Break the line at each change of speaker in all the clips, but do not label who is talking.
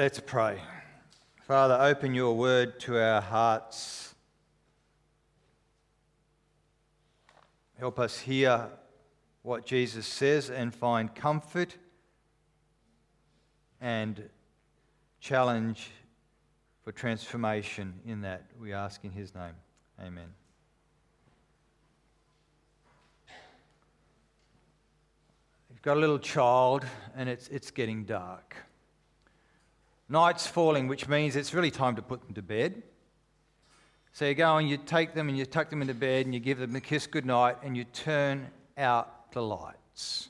Let's pray. Father, open your word to our hearts. Help us hear what Jesus says and find comfort and challenge for transformation in that. We ask in his name. Amen. You've got a little child and it's, it's getting dark. Night's falling, which means it's really time to put them to bed. So you go and you take them and you tuck them into bed and you give them a kiss goodnight and you turn out the lights.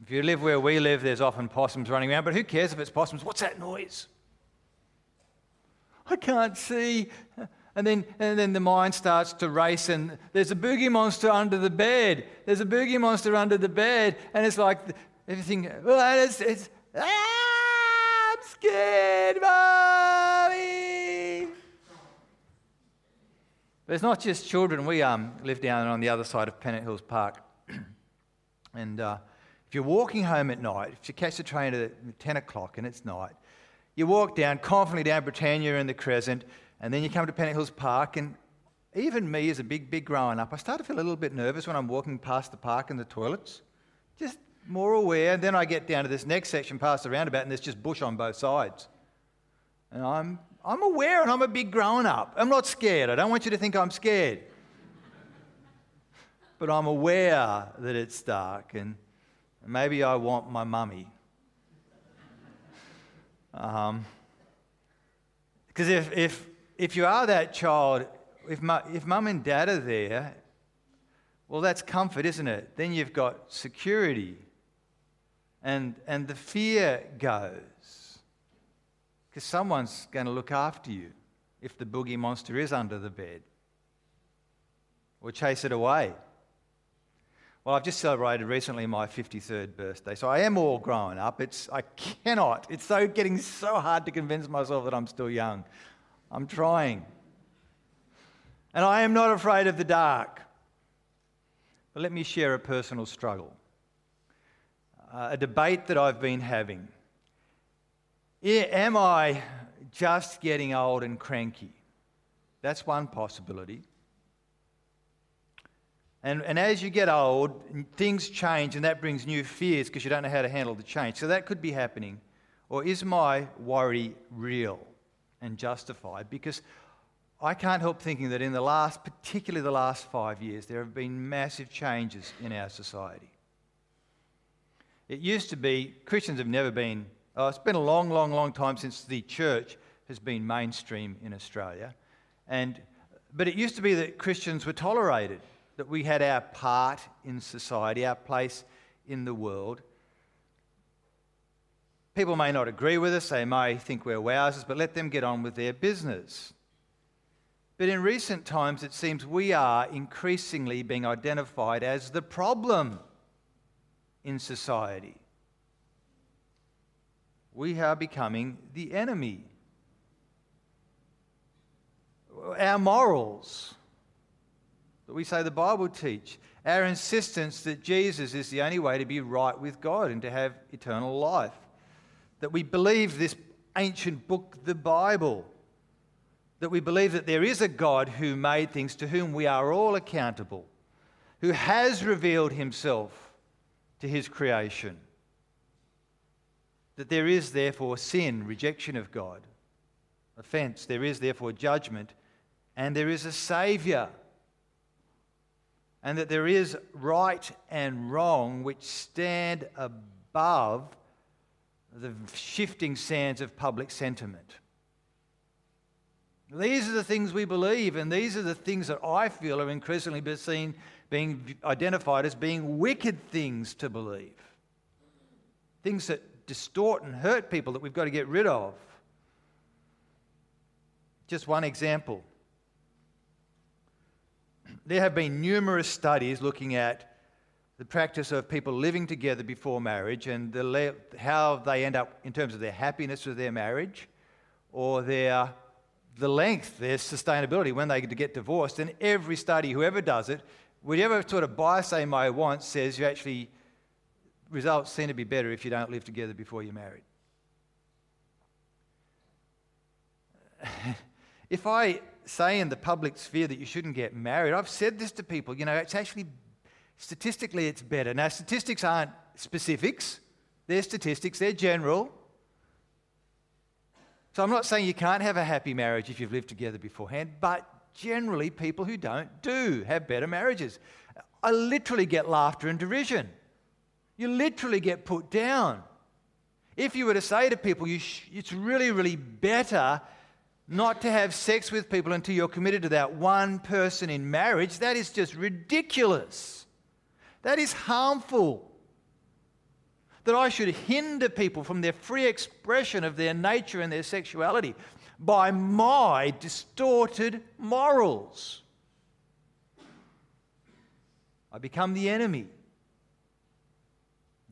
If you live where we live, there's often possums running around, but who cares if it's possums? What's that noise? I can't see. And then, and then the mind starts to race, and there's a boogie monster under the bed. There's a boogie monster under the bed, and it's like everything. Well, it's, it's ah! Scared, mommy. But it's not just children. We um, live down on the other side of Pennant Hills Park. and uh, if you're walking home at night, if you catch the train at 10 o'clock and it's night, you walk down confidently down Britannia and the Crescent, and then you come to Pennant Hills Park. And even me, as a big, big growing up, I start to feel a little bit nervous when I'm walking past the park and the toilets. Just more aware. And then I get down to this next section past the roundabout, and there's just bush on both sides. And I'm, I'm aware and I'm a big grown up. I'm not scared. I don't want you to think I'm scared. but I'm aware that it's dark, and maybe I want my mummy. Because um, if, if, if you are that child, if, mu- if mum and dad are there, well, that's comfort, isn't it? Then you've got security and, and the fear goes. Because someone's going to look after you if the boogie monster is under the bed or chase it away. Well, I've just celebrated recently my 53rd birthday, so I am all grown up. It's, I cannot, it's so getting so hard to convince myself that I'm still young. I'm trying. And I am not afraid of the dark. But let me share a personal struggle uh, a debate that I've been having. Am I just getting old and cranky? That's one possibility. And, and as you get old, things change, and that brings new fears because you don't know how to handle the change. So that could be happening. Or is my worry real and justified? Because I can't help thinking that in the last, particularly the last five years, there have been massive changes in our society. It used to be, Christians have never been, oh, it's been a long, long, long time since the church has been mainstream in Australia. And, but it used to be that Christians were tolerated, that we had our part in society, our place in the world. People may not agree with us, they may think we're wowsers, but let them get on with their business. But in recent times, it seems we are increasingly being identified as the problem in society. We are becoming the enemy. Our morals that we say the Bible teach, our insistence that Jesus is the only way to be right with God and to have eternal life, that we believe this ancient book, the Bible, that we believe that there is a God who made things to whom we are all accountable, who has revealed himself to his creation. That there is therefore sin, rejection of God, offense, there is therefore judgment, and there is a Saviour. And that there is right and wrong which stand above the shifting sands of public sentiment. These are the things we believe, and these are the things that I feel are increasingly being seen being identified as being wicked things to believe. Things that distort and hurt people that we've got to get rid of. Just one example. There have been numerous studies looking at the practice of people living together before marriage and the, how they end up in terms of their happiness with their marriage or their the length, their sustainability when they get divorced. And every study, whoever does it, whatever sort of bias they may want says you actually, results seem to be better if you don't live together before you're married. if I say in the public sphere that you shouldn't get married, I've said this to people, you know, it's actually statistically it's better. Now, statistics aren't specifics, they're statistics, they're general. So I'm not saying you can't have a happy marriage if you've lived together beforehand, but generally people who don't do have better marriages. I literally get laughter and derision. You literally get put down. If you were to say to people, sh- it's really, really better not to have sex with people until you're committed to that one person in marriage, that is just ridiculous. That is harmful. That I should hinder people from their free expression of their nature and their sexuality by my distorted morals. I become the enemy,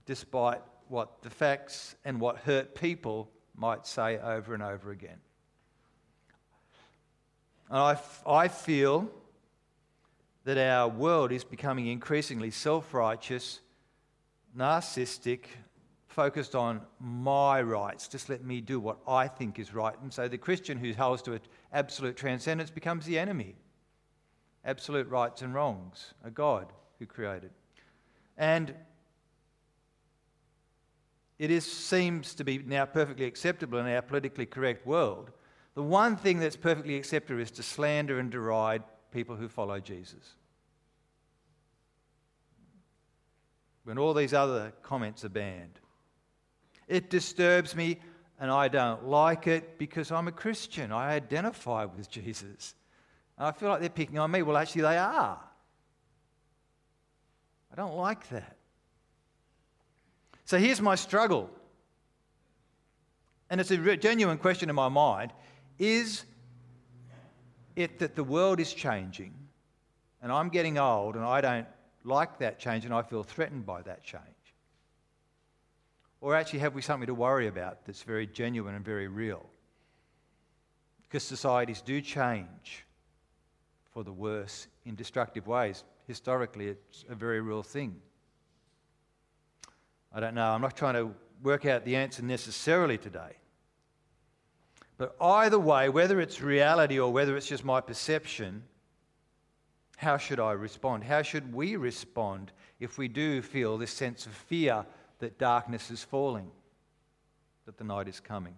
despite what the facts and what hurt people might say over and over again. And I, I feel that our world is becoming increasingly self righteous, narcissistic, focused on my rights. Just let me do what I think is right. And so the Christian who holds to absolute transcendence becomes the enemy. Absolute rights and wrongs, a God who created. And it is, seems to be now perfectly acceptable in our politically correct world. The one thing that's perfectly acceptable is to slander and deride people who follow Jesus. When all these other comments are banned. It disturbs me and I don't like it because I'm a Christian. I identify with Jesus. And I feel like they're picking on me. Well, actually, they are. I don't like that. So here's my struggle. And it's a genuine question in my mind. Is it that the world is changing and I'm getting old and I don't like that change and I feel threatened by that change? Or actually, have we something to worry about that's very genuine and very real? Because societies do change for the worse in destructive ways. Historically, it's a very real thing. I don't know. I'm not trying to work out the answer necessarily today. But either way, whether it's reality or whether it's just my perception, how should I respond? How should we respond if we do feel this sense of fear that darkness is falling, that the night is coming?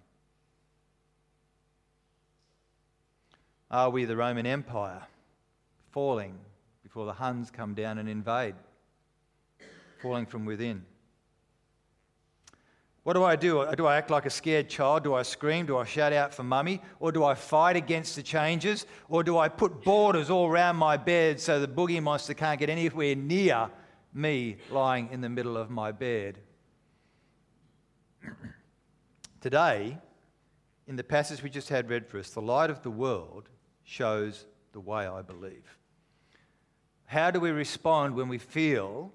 Are we the Roman Empire falling before the Huns come down and invade, falling from within? What do I do? Do I act like a scared child? Do I scream? Do I shout out for mummy? Or do I fight against the changes? Or do I put borders all around my bed so the boogie monster can't get anywhere near me lying in the middle of my bed? Today, in the passage we just had read for us, the light of the world shows the way I believe. How do we respond when we feel,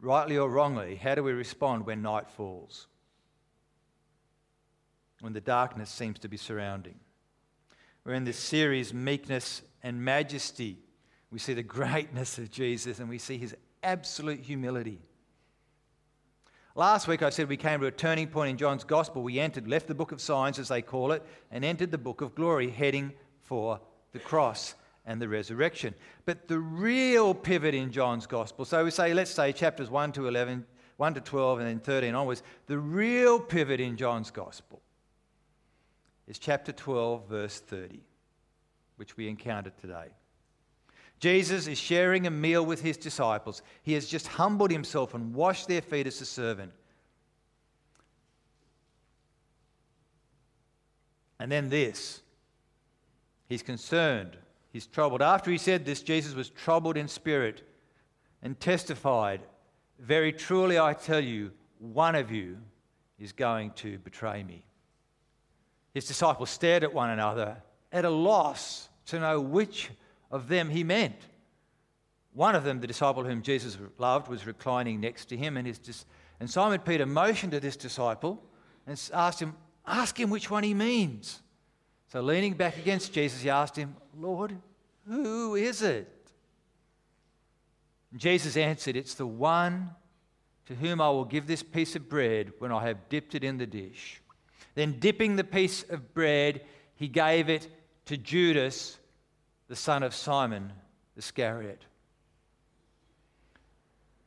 rightly or wrongly, how do we respond when night falls? when the darkness seems to be surrounding. We're in this series, Meekness and Majesty. We see the greatness of Jesus and we see his absolute humility. Last week I said we came to a turning point in John's gospel. We entered, left the book of signs, as they call it, and entered the book of glory, heading for the cross and the resurrection. But the real pivot in John's gospel, so we say, let's say chapters 1 to 11, 1 to 12, and then 13 onwards, the real pivot in John's gospel is chapter 12, verse 30, which we encountered today. Jesus is sharing a meal with his disciples. He has just humbled himself and washed their feet as a servant. And then this. He's concerned. He's troubled. After he said this, Jesus was troubled in spirit and testified, Very truly I tell you, one of you is going to betray me. His disciples stared at one another, at a loss to know which of them he meant. One of them, the disciple whom Jesus loved, was reclining next to him, and, his and Simon Peter motioned to this disciple and asked him, Ask him which one he means. So, leaning back against Jesus, he asked him, Lord, who is it? And Jesus answered, It's the one to whom I will give this piece of bread when I have dipped it in the dish. Then, dipping the piece of bread, he gave it to Judas, the son of Simon Iscariot.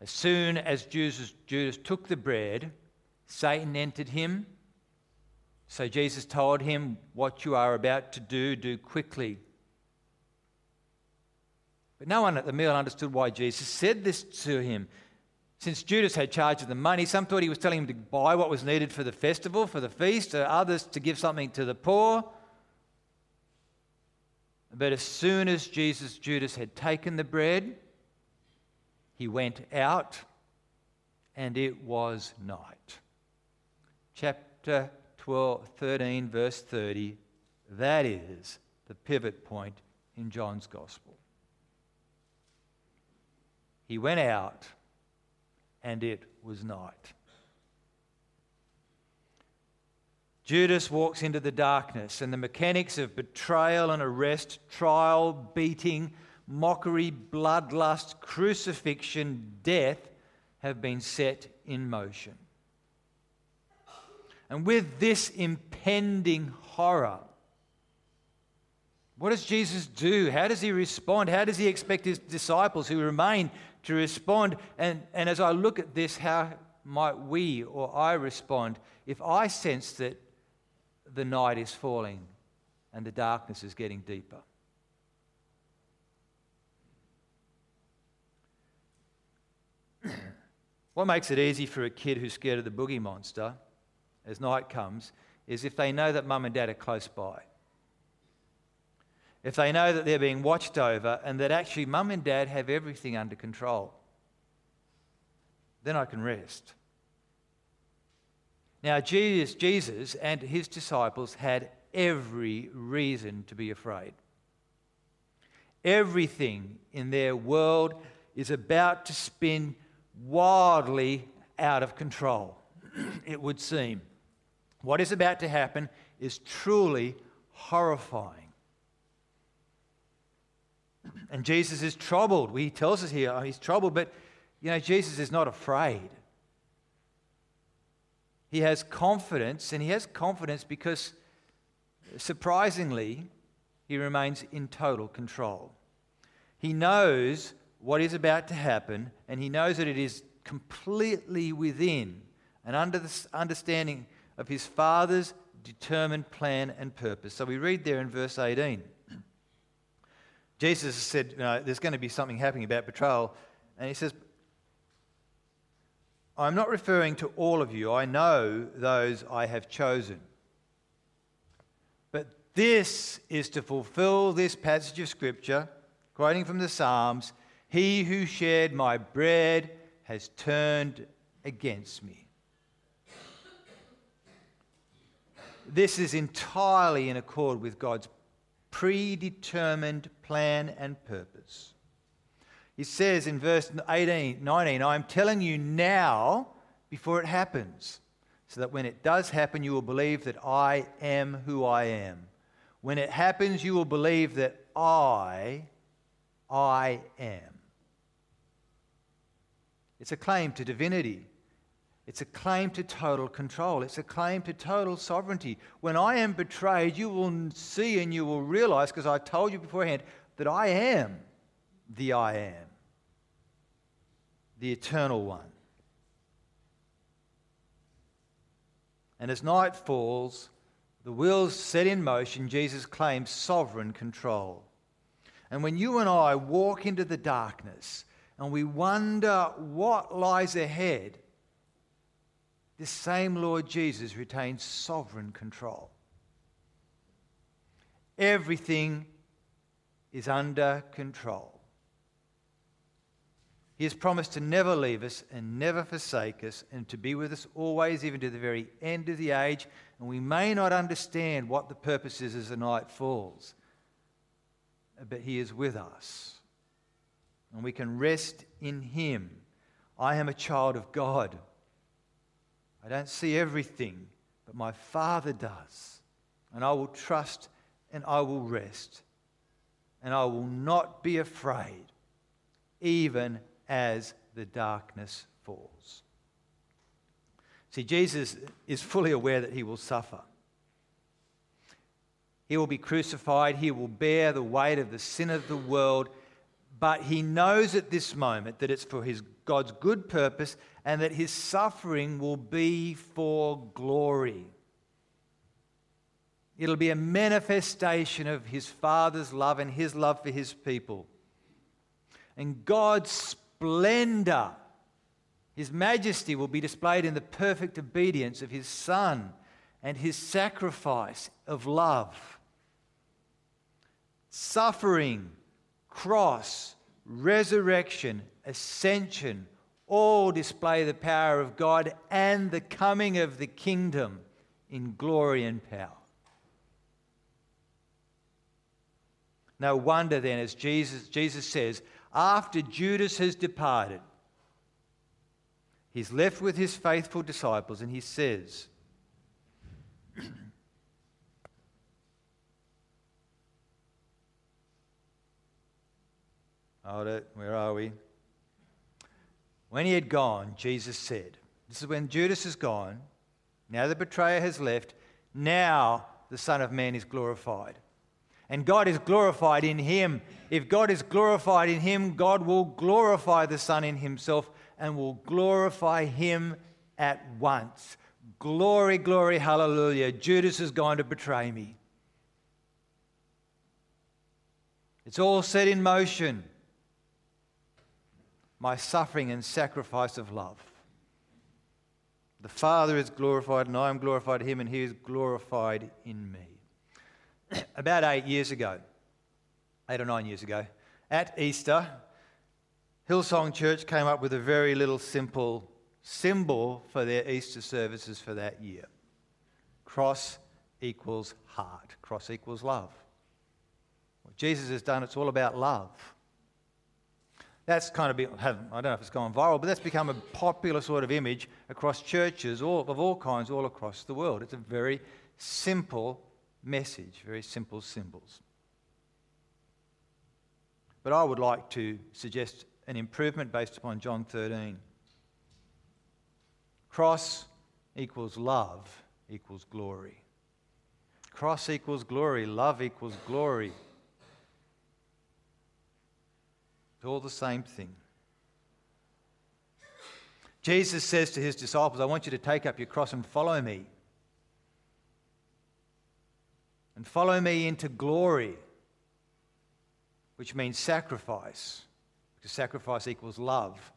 As soon as Judas, Judas took the bread, Satan entered him. So Jesus told him, What you are about to do, do quickly. But no one at the meal understood why Jesus said this to him. Since Judas had charge of the money, some thought he was telling him to buy what was needed for the festival, for the feast, or others to give something to the poor. But as soon as Jesus, Judas, had taken the bread, he went out, and it was night. Chapter 12, 13, verse 30. That is the pivot point in John's Gospel. He went out, and it was night. Judas walks into the darkness, and the mechanics of betrayal and arrest, trial, beating, mockery, bloodlust, crucifixion, death have been set in motion. And with this impending horror, what does Jesus do? How does he respond? How does he expect his disciples who remain to respond? And, and as I look at this, how might we or I respond if I sense that the night is falling and the darkness is getting deeper? what makes it easy for a kid who's scared of the boogie monster as night comes is if they know that mum and dad are close by. If they know that they're being watched over and that actually mum and dad have everything under control, then I can rest. Now, Jesus, Jesus and his disciples had every reason to be afraid. Everything in their world is about to spin wildly out of control, it would seem. What is about to happen is truly horrifying. And Jesus is troubled. He tells us here oh, he's troubled, but you know, Jesus is not afraid. He has confidence, and he has confidence because, surprisingly, he remains in total control. He knows what is about to happen, and he knows that it is completely within and under the understanding of his Father's determined plan and purpose. So we read there in verse 18. Jesus said, you know, There's going to be something happening about betrayal. And he says, I'm not referring to all of you. I know those I have chosen. But this is to fulfill this passage of Scripture, quoting from the Psalms He who shared my bread has turned against me. This is entirely in accord with God's predetermined plan and purpose. He says in verse 18, 19, I am telling you now before it happens, so that when it does happen, you will believe that I am who I am. When it happens, you will believe that I, I am. It's a claim to divinity. It's a claim to total control. It's a claim to total sovereignty. When I am betrayed, you will see and you will realize, because I told you beforehand, that I am the I am, the eternal one. And as night falls, the wheels set in motion, Jesus claims sovereign control. And when you and I walk into the darkness and we wonder what lies ahead, this same Lord Jesus retains sovereign control. Everything is under control. He has promised to never leave us and never forsake us and to be with us always, even to the very end of the age. And we may not understand what the purpose is as the night falls, but He is with us. And we can rest in Him. I am a child of God. I don't see everything, but my Father does. And I will trust and I will rest. And I will not be afraid, even as the darkness falls. See, Jesus is fully aware that he will suffer. He will be crucified. He will bear the weight of the sin of the world. But he knows at this moment that it's for his God's good purpose and that his suffering will be for glory. It'll be a manifestation of his Father's love and his love for his people. And God's splendor, his majesty, will be displayed in the perfect obedience of his Son and his sacrifice of love. Suffering, cross, resurrection, ascension all display the power of God and the coming of the kingdom in glory and power. No wonder then, as Jesus, Jesus says, after Judas has departed, he's left with his faithful disciples and he says, Hold it, where are we? When he had gone, Jesus said, This is when Judas is gone, now the betrayer has left, now the Son of Man is glorified. And God is glorified in him. If God is glorified in him, God will glorify the Son in himself and will glorify him at once. Glory, glory, hallelujah. Judas is going to betray me. It's all set in motion. My suffering and sacrifice of love. The Father is glorified, and I am glorified in him, and he is glorified in me. About eight years ago, eight or nine years ago, at Easter, Hillsong Church came up with a very little simple symbol for their Easter services for that year. Cross equals heart, cross equals love. What Jesus has done, it's all about love. That's kind of, been, I don't know if it's gone viral, but that's become a popular sort of image across churches all, of all kinds all across the world. It's a very simple message, very simple symbols. But I would like to suggest an improvement based upon John 13. Cross equals love equals glory. Cross equals glory, love equals glory. It's all the same thing. Jesus says to his disciples, I want you to take up your cross and follow me and follow me into glory, which means sacrifice, because sacrifice equals love,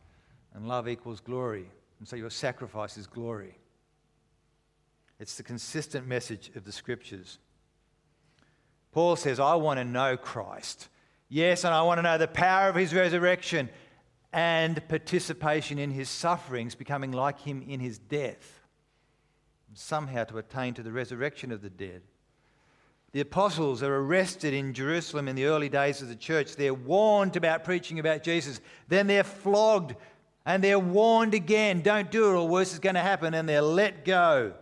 and love equals glory. And so your sacrifice is glory. It's the consistent message of the scriptures. Paul says, I want to know Christ. Yes, and I want to know the power of his resurrection and participation in his sufferings, becoming like him in his death, somehow to attain to the resurrection of the dead. The apostles are arrested in Jerusalem in the early days of the church. They're warned about preaching about Jesus. Then they're flogged and they're warned again don't do it or worse is going to happen. And they're let go.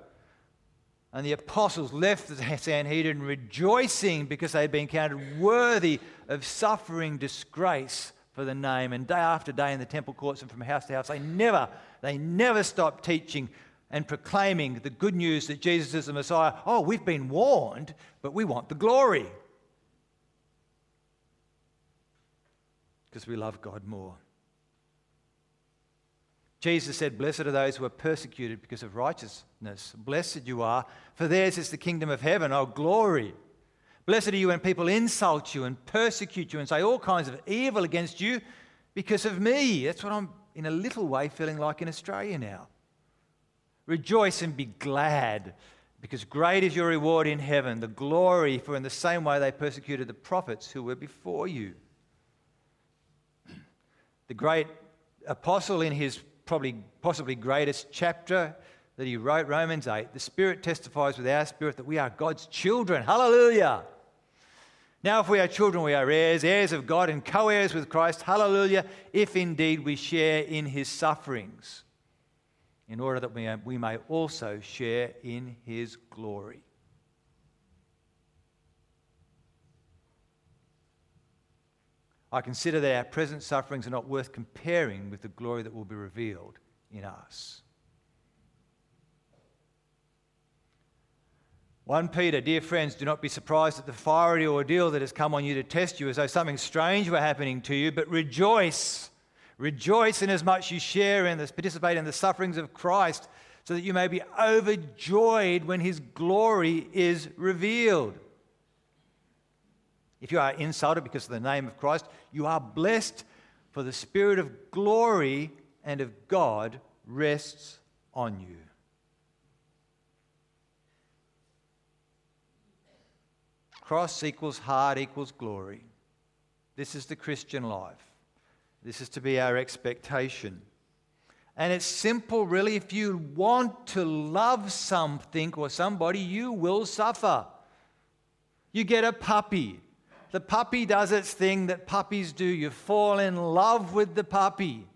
And the apostles left the Sanhedrin rejoicing because they'd been counted worthy of suffering disgrace for the name. And day after day in the temple courts and from house to house, they never, they never stopped teaching and proclaiming the good news that Jesus is the Messiah. Oh, we've been warned, but we want the glory. Because we love God more. Jesus said, Blessed are those who are persecuted because of righteousness. Blessed you are, for theirs is the kingdom of heaven. Oh, glory. Blessed are you when people insult you and persecute you and say all kinds of evil against you because of me. That's what I'm, in a little way, feeling like in Australia now. Rejoice and be glad, because great is your reward in heaven, the glory, for in the same way they persecuted the prophets who were before you. The great apostle, in his probably possibly greatest chapter that he wrote, Romans 8, the Spirit testifies with our spirit that we are God's children. Hallelujah! Now, if we are children, we are heirs, heirs of God, and co heirs with Christ. Hallelujah! If indeed we share in his sufferings in order that we, uh, we may also share in his glory. I consider that our present sufferings are not worth comparing with the glory that will be revealed in us. 1 Peter, dear friends, do not be surprised at the fiery ordeal that has come on you to test you as though something strange were happening to you, but rejoice. Rejoice inasmuch as much you share in this, participate in the sufferings of Christ, so that you may be overjoyed when his glory is revealed. If you are insulted because of the name of Christ, you are blessed, for the Spirit of glory and of God rests on you. Cross equals hard equals glory. This is the Christian life. This is to be our expectation. And it's simple, really. If you want to love something or somebody, you will suffer. You get a puppy. The puppy does its thing that puppies do. You fall in love with the puppy.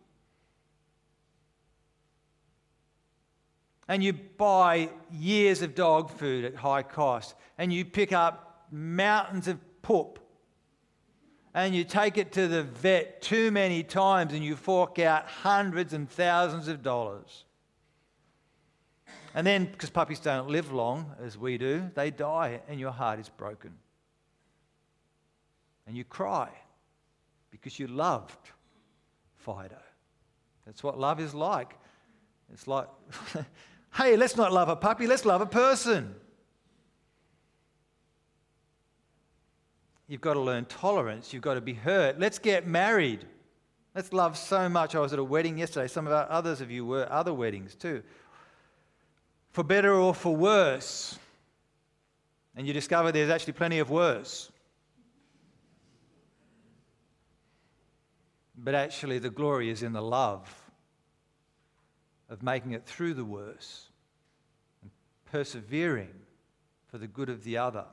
And you buy years of dog food at high cost. And you pick up mountains of poop and you take it to the vet too many times and you fork out hundreds and thousands of dollars. And then, because puppies don't live long as we do, they die and your heart is broken. And you cry because you loved Fido. That's what love is like. It's like, hey, let's not love a puppy, let's love a person. You've got to learn tolerance. You've got to be hurt. Let's get married. Let's love so much. I was at a wedding yesterday. Some of our others of you were other weddings too. For better or for worse. And you discover there's actually plenty of worse. But actually, the glory is in the love of making it through the worse and persevering for the good of the other.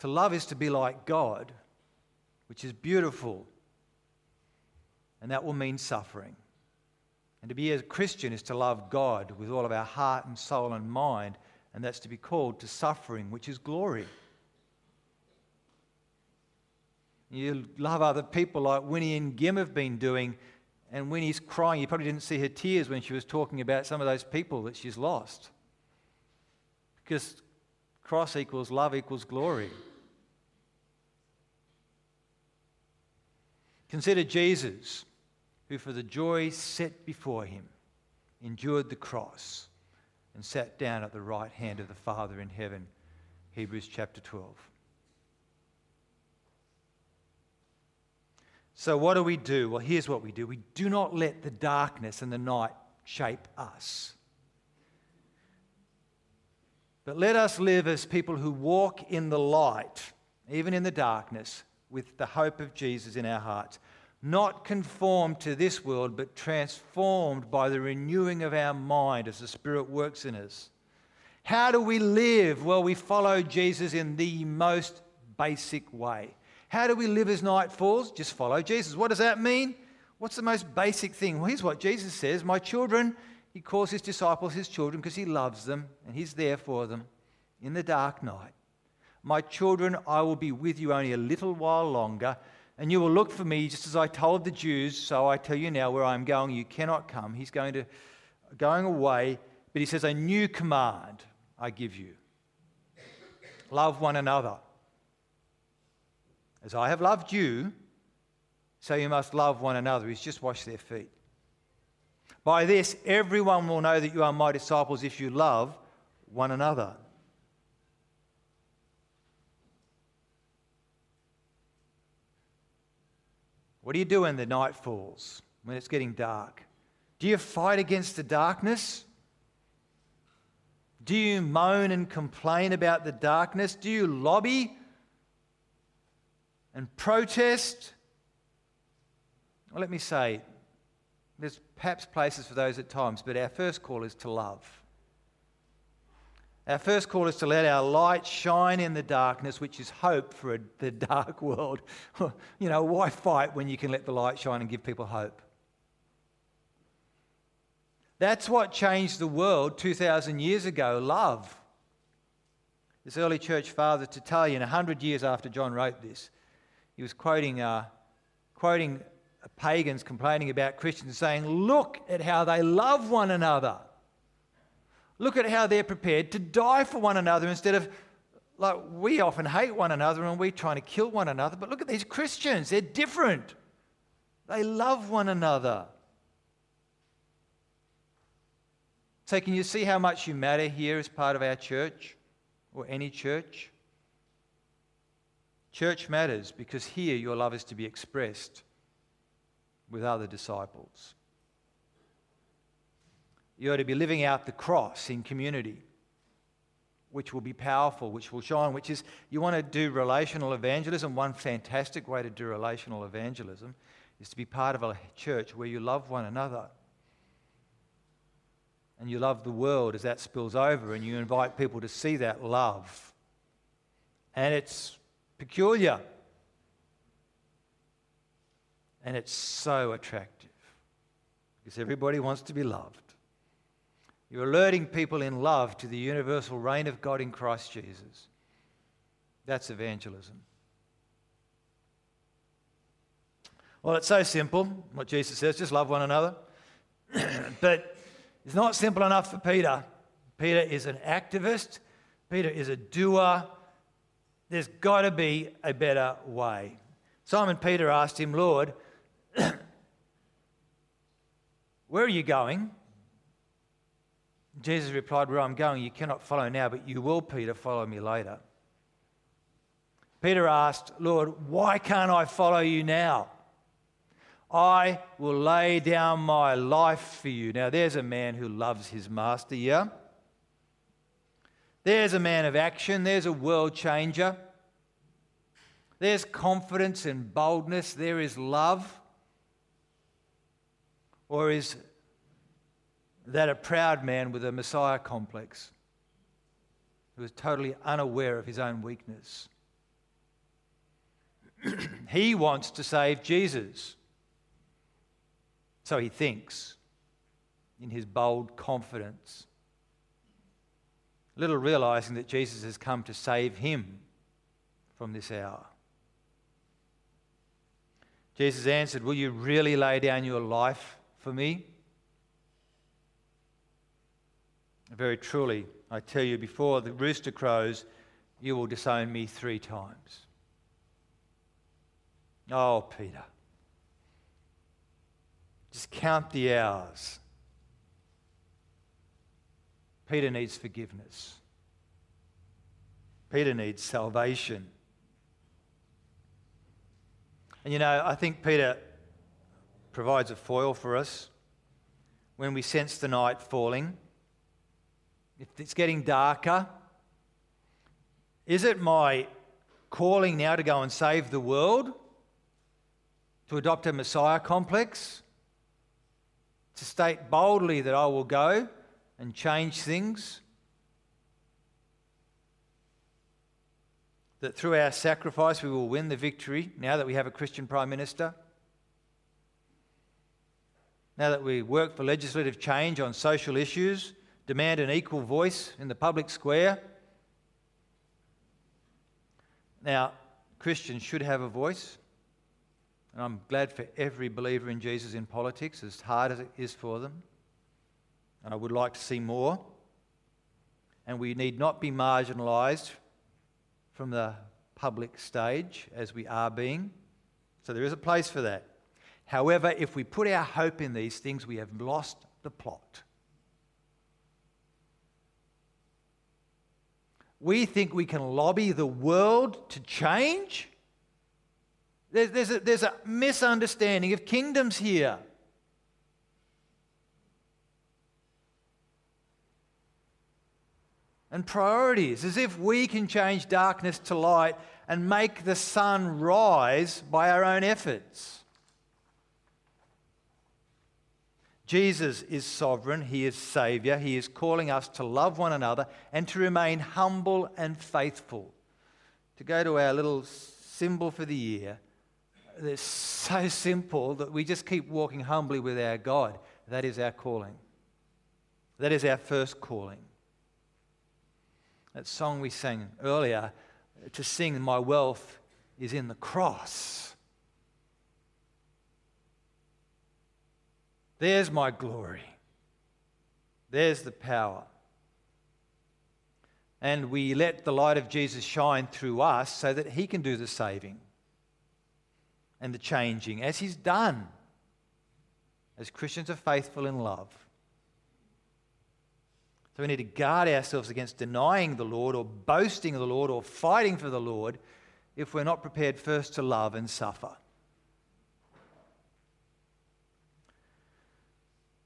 To love is to be like God, which is beautiful. And that will mean suffering. And to be a Christian is to love God with all of our heart and soul and mind, and that's to be called to suffering, which is glory. You love other people like Winnie and Gim have been doing, and Winnie's crying. You probably didn't see her tears when she was talking about some of those people that she's lost. Because cross equals love equals glory. Consider Jesus, who for the joy set before him endured the cross and sat down at the right hand of the Father in heaven. Hebrews chapter 12. So, what do we do? Well, here's what we do we do not let the darkness and the night shape us. But let us live as people who walk in the light, even in the darkness, with the hope of Jesus in our hearts. Not conformed to this world, but transformed by the renewing of our mind as the Spirit works in us. How do we live? Well, we follow Jesus in the most basic way. How do we live as night falls? Just follow Jesus. What does that mean? What's the most basic thing? Well, here's what Jesus says My children, he calls his disciples his children because he loves them and he's there for them in the dark night. My children, I will be with you only a little while longer, and you will look for me just as I told the Jews, so I tell you now where I am going, you cannot come. He's going to going away, but he says, A new command I give you. Love one another. As I have loved you, so you must love one another. He's just washed their feet. By this, everyone will know that you are my disciples if you love one another. What do you do when the night falls, when it's getting dark? Do you fight against the darkness? Do you moan and complain about the darkness? Do you lobby and protest? Well, let me say, there's perhaps places for those at times, but our first call is to love. Our first call is to let our light shine in the darkness, which is hope for a, the dark world. you know, why fight when you can let the light shine and give people hope? That's what changed the world 2,000 years ago love. This early church father, Tertullian, 100 years after John wrote this, he was quoting, uh, quoting pagans complaining about Christians, saying, Look at how they love one another. Look at how they're prepared to die for one another instead of like we often hate one another and we're trying to kill one another. But look at these Christians, they're different. They love one another. So, can you see how much you matter here as part of our church or any church? Church matters because here your love is to be expressed with other disciples. You are to be living out the cross in community, which will be powerful, which will shine, which is you want to do relational evangelism. One fantastic way to do relational evangelism is to be part of a church where you love one another. And you love the world as that spills over, and you invite people to see that love. And it's peculiar. And it's so attractive because everybody wants to be loved. You're alerting people in love to the universal reign of God in Christ Jesus. That's evangelism. Well, it's so simple, what Jesus says just love one another. but it's not simple enough for Peter. Peter is an activist, Peter is a doer. There's got to be a better way. Simon Peter asked him, Lord, where are you going? Jesus replied, Where I'm going, you cannot follow now, but you will, Peter, follow me later. Peter asked, Lord, why can't I follow you now? I will lay down my life for you. Now, there's a man who loves his master, yeah? There's a man of action, there's a world changer. There's confidence and boldness, there is love. Or is that a proud man with a Messiah complex who is totally unaware of his own weakness? he wants to save Jesus. So he thinks in his bold confidence, little realizing that Jesus has come to save him from this hour. Jesus answered, Will you really lay down your life for me? Very truly, I tell you, before the rooster crows, you will disown me three times. Oh, Peter. Just count the hours. Peter needs forgiveness. Peter needs salvation. And you know, I think Peter provides a foil for us when we sense the night falling if it's getting darker, is it my calling now to go and save the world? To adopt a Messiah complex? To state boldly that I will go and change things? That through our sacrifice we will win the victory now that we have a Christian Prime Minister? Now that we work for legislative change on social issues demand an equal voice in the public square. Now, Christians should have a voice, and I'm glad for every believer in Jesus in politics, as hard as it is for them. And I would like to see more. And we need not be marginalised from the public stage as we are being. So there is a place for that. However, if we put our hope in these things, we have lost the plot. We think we can lobby the world to change? There's, there's, a, there's a misunderstanding of kingdoms here. And priorities, as if we can change darkness to light and make the sun rise by our own efforts. Jesus is sovereign, He is Saviour, He is calling us to love one another and to remain humble and faithful. To go to our little symbol for the year, it's so simple that we just keep walking humbly with our God. That is our calling. That is our first calling. That song we sang earlier to sing, My wealth is in the cross. There's my glory. There's the power. and we let the light of Jesus shine through us so that He can do the saving and the changing, as He's done, as Christians are faithful in love. So we need to guard ourselves against denying the Lord or boasting of the Lord or fighting for the Lord if we're not prepared first to love and suffer.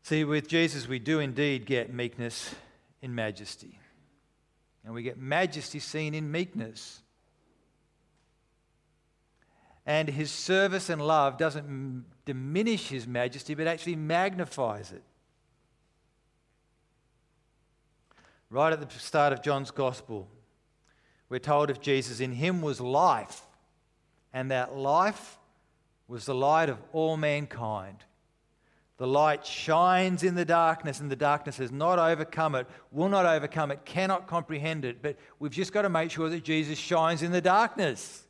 See, with Jesus, we do indeed get meekness in majesty. And we get majesty seen in meekness. And his service and love doesn't diminish his majesty, but actually magnifies it. Right at the start of John's Gospel, we're told of Jesus, in him was life, and that life was the light of all mankind. The light shines in the darkness, and the darkness has not overcome it, will not overcome it, cannot comprehend it. But we've just got to make sure that Jesus shines in the darkness.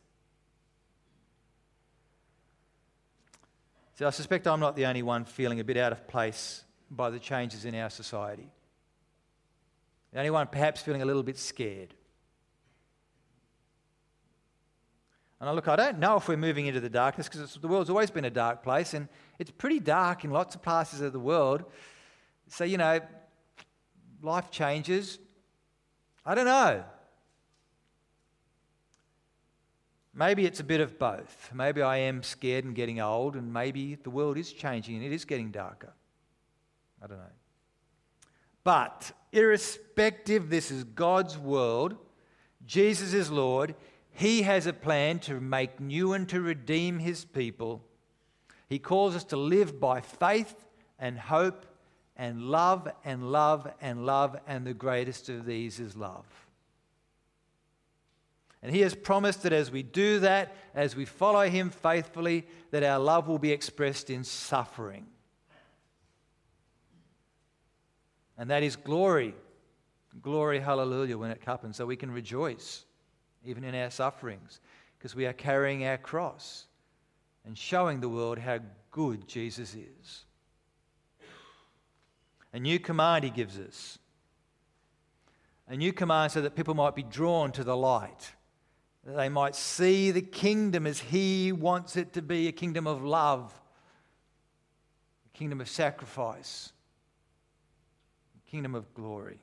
So I suspect I'm not the only one feeling a bit out of place by the changes in our society. The only one perhaps feeling a little bit scared. And I look, I don't know if we're moving into the darkness because the world's always been a dark place and it's pretty dark in lots of places of the world. So, you know, life changes. I don't know. Maybe it's a bit of both. Maybe I am scared and getting old, and maybe the world is changing and it is getting darker. I don't know. But irrespective, this is God's world. Jesus is Lord. He has a plan to make new and to redeem his people. He calls us to live by faith and hope and love and love and love, and the greatest of these is love. And he has promised that as we do that, as we follow him faithfully, that our love will be expressed in suffering. And that is glory. Glory, hallelujah, when it happens, so we can rejoice even in our sufferings, because we are carrying our cross and showing the world how good Jesus is. A new command he gives us. A new command so that people might be drawn to the light, that they might see the kingdom as he wants it to be a kingdom of love, a kingdom of sacrifice, a kingdom of glory.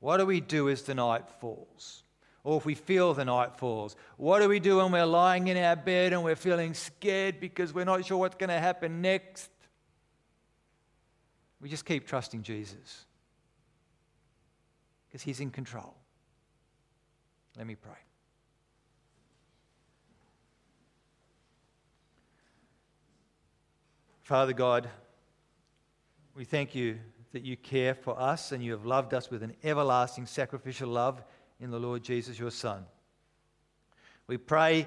What do we do as the night falls? Or if we feel the night falls, what do we do when we're lying in our bed and we're feeling scared because we're not sure what's going to happen next? We just keep trusting Jesus because He's in control. Let me pray. Father God, we thank you that you care for us and you have loved us with an everlasting sacrificial love in the Lord Jesus, your Son. We pray,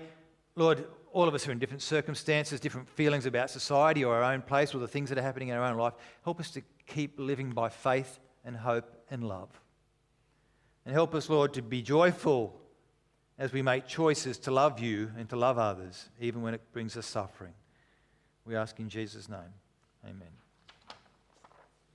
Lord, all of us are in different circumstances, different feelings about society or our own place or the things that are happening in our own life. Help us to keep living by faith and hope and love. And help us, Lord, to be joyful as we make choices to love you and to love others, even when it brings us suffering. We ask in Jesus' name. Amen.